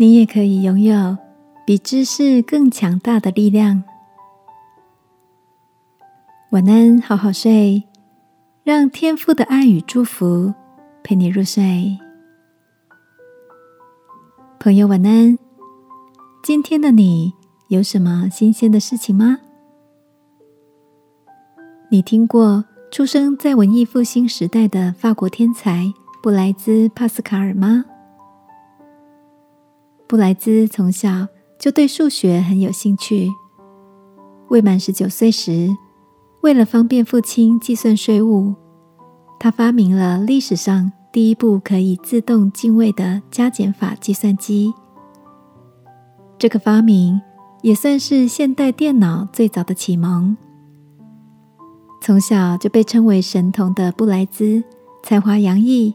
你也可以拥有比知识更强大的力量。晚安，好好睡，让天父的爱与祝福陪你入睡。朋友，晚安。今天的你有什么新鲜的事情吗？你听过出生在文艺复兴时代的法国天才布莱兹·帕斯卡尔吗？布莱兹从小就对数学很有兴趣。未满十九岁时，为了方便父亲计算税务，他发明了历史上第一部可以自动进位的加减法计算机。这个发明也算是现代电脑最早的启蒙。从小就被称为神童的布莱兹，才华洋溢，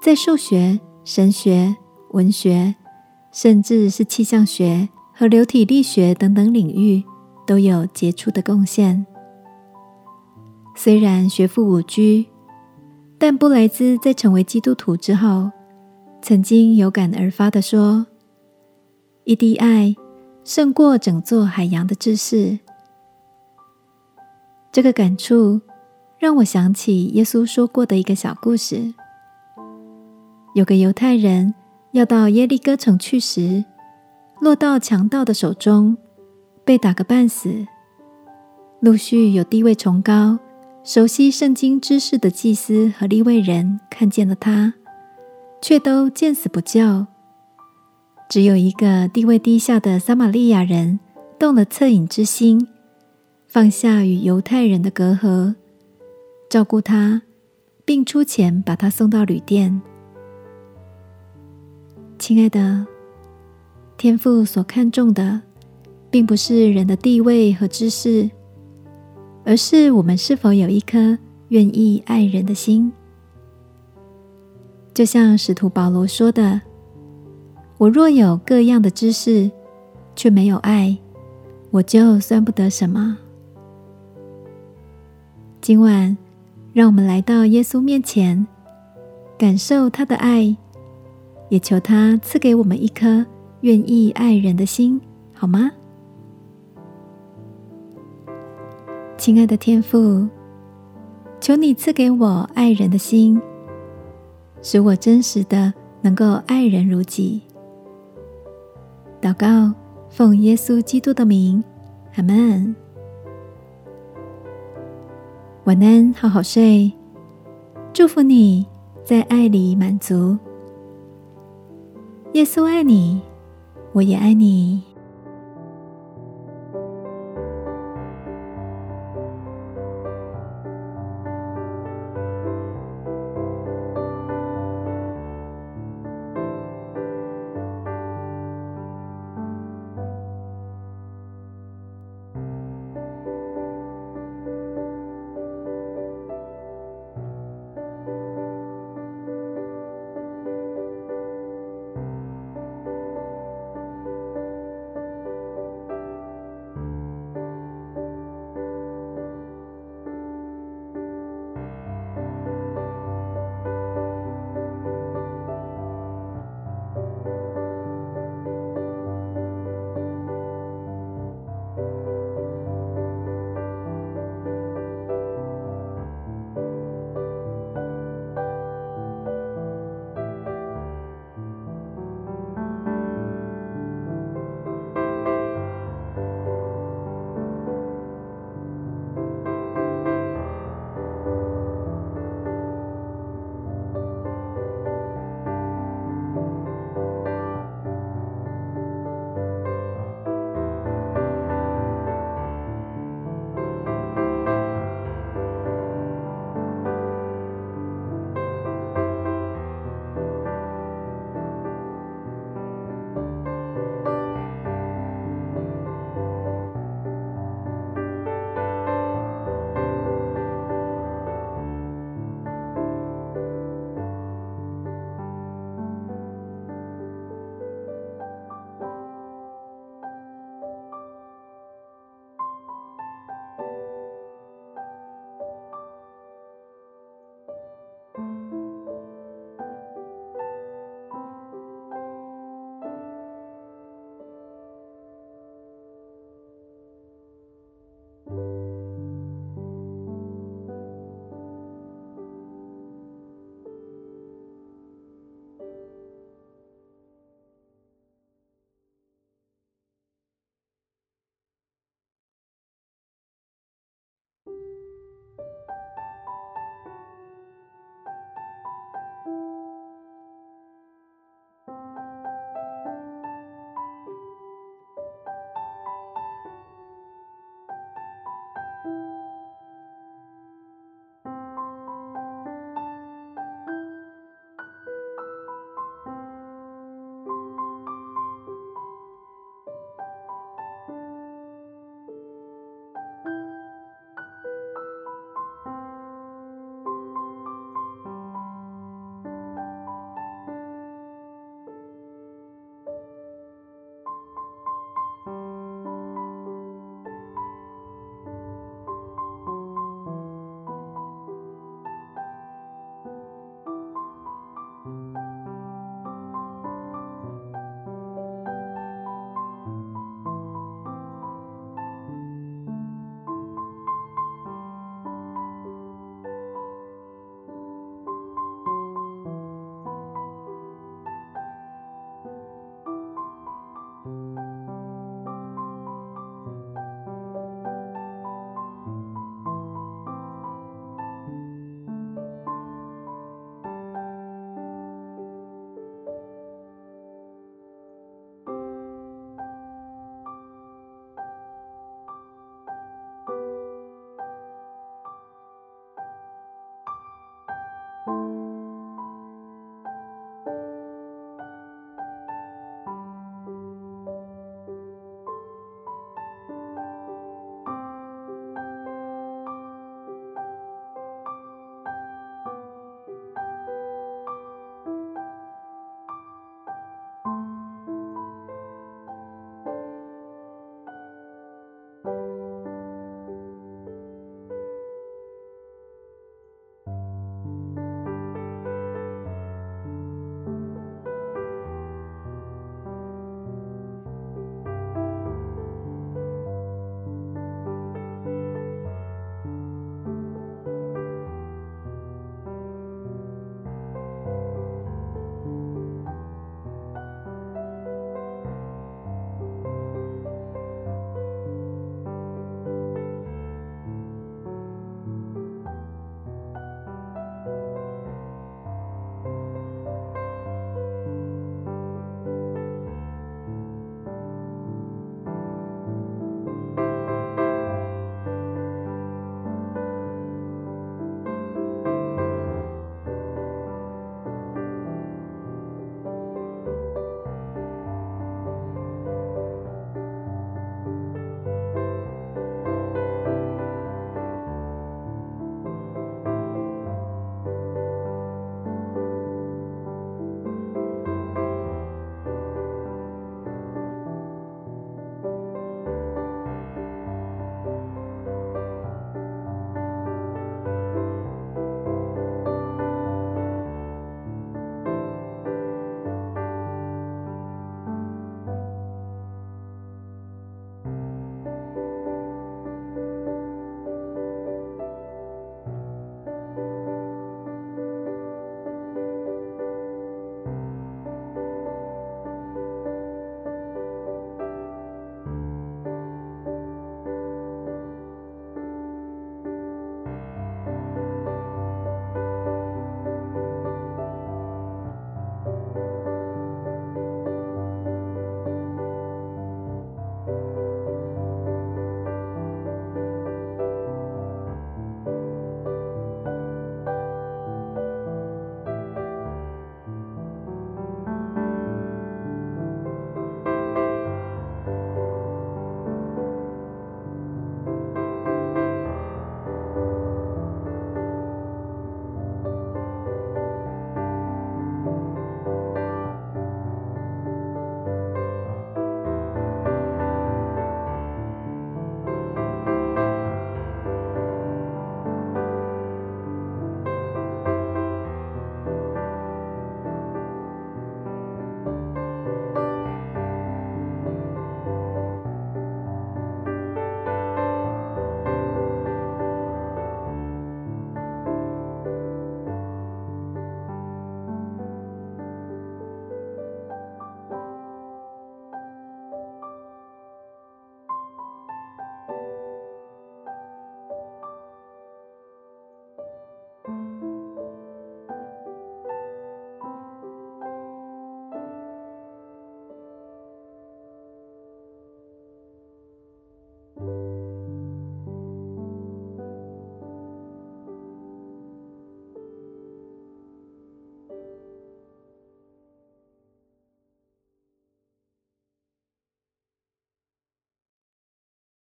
在数学、神学、文学，甚至是气象学和流体力学等等领域，都有杰出的贡献。虽然学富五车，但布莱兹在成为基督徒之后，曾经有感而发的说：“一滴爱胜过整座海洋的知识。”这个感触让我想起耶稣说过的一个小故事：有个犹太人要到耶利哥城去时，落到强盗的手中，被打个半死。陆续有地位崇高、熟悉圣经知识的祭司和利未人看见了他，却都见死不救。只有一个地位低下的撒玛利亚人动了恻隐之心。放下与犹太人的隔阂，照顾他，并出钱把他送到旅店。亲爱的，天父所看重的，并不是人的地位和知识，而是我们是否有一颗愿意爱人的心。就像使徒保罗说的：“我若有各样的知识，却没有爱，我就算不得什么。”今晚，让我们来到耶稣面前，感受他的爱，也求他赐给我们一颗愿意爱人的心，好吗？亲爱的天父，求你赐给我爱人的心，使我真实的能够爱人如己。祷告，奉耶稣基督的名，阿门。晚安，好好睡。祝福你在爱里满足。耶稣爱你，我也爱你。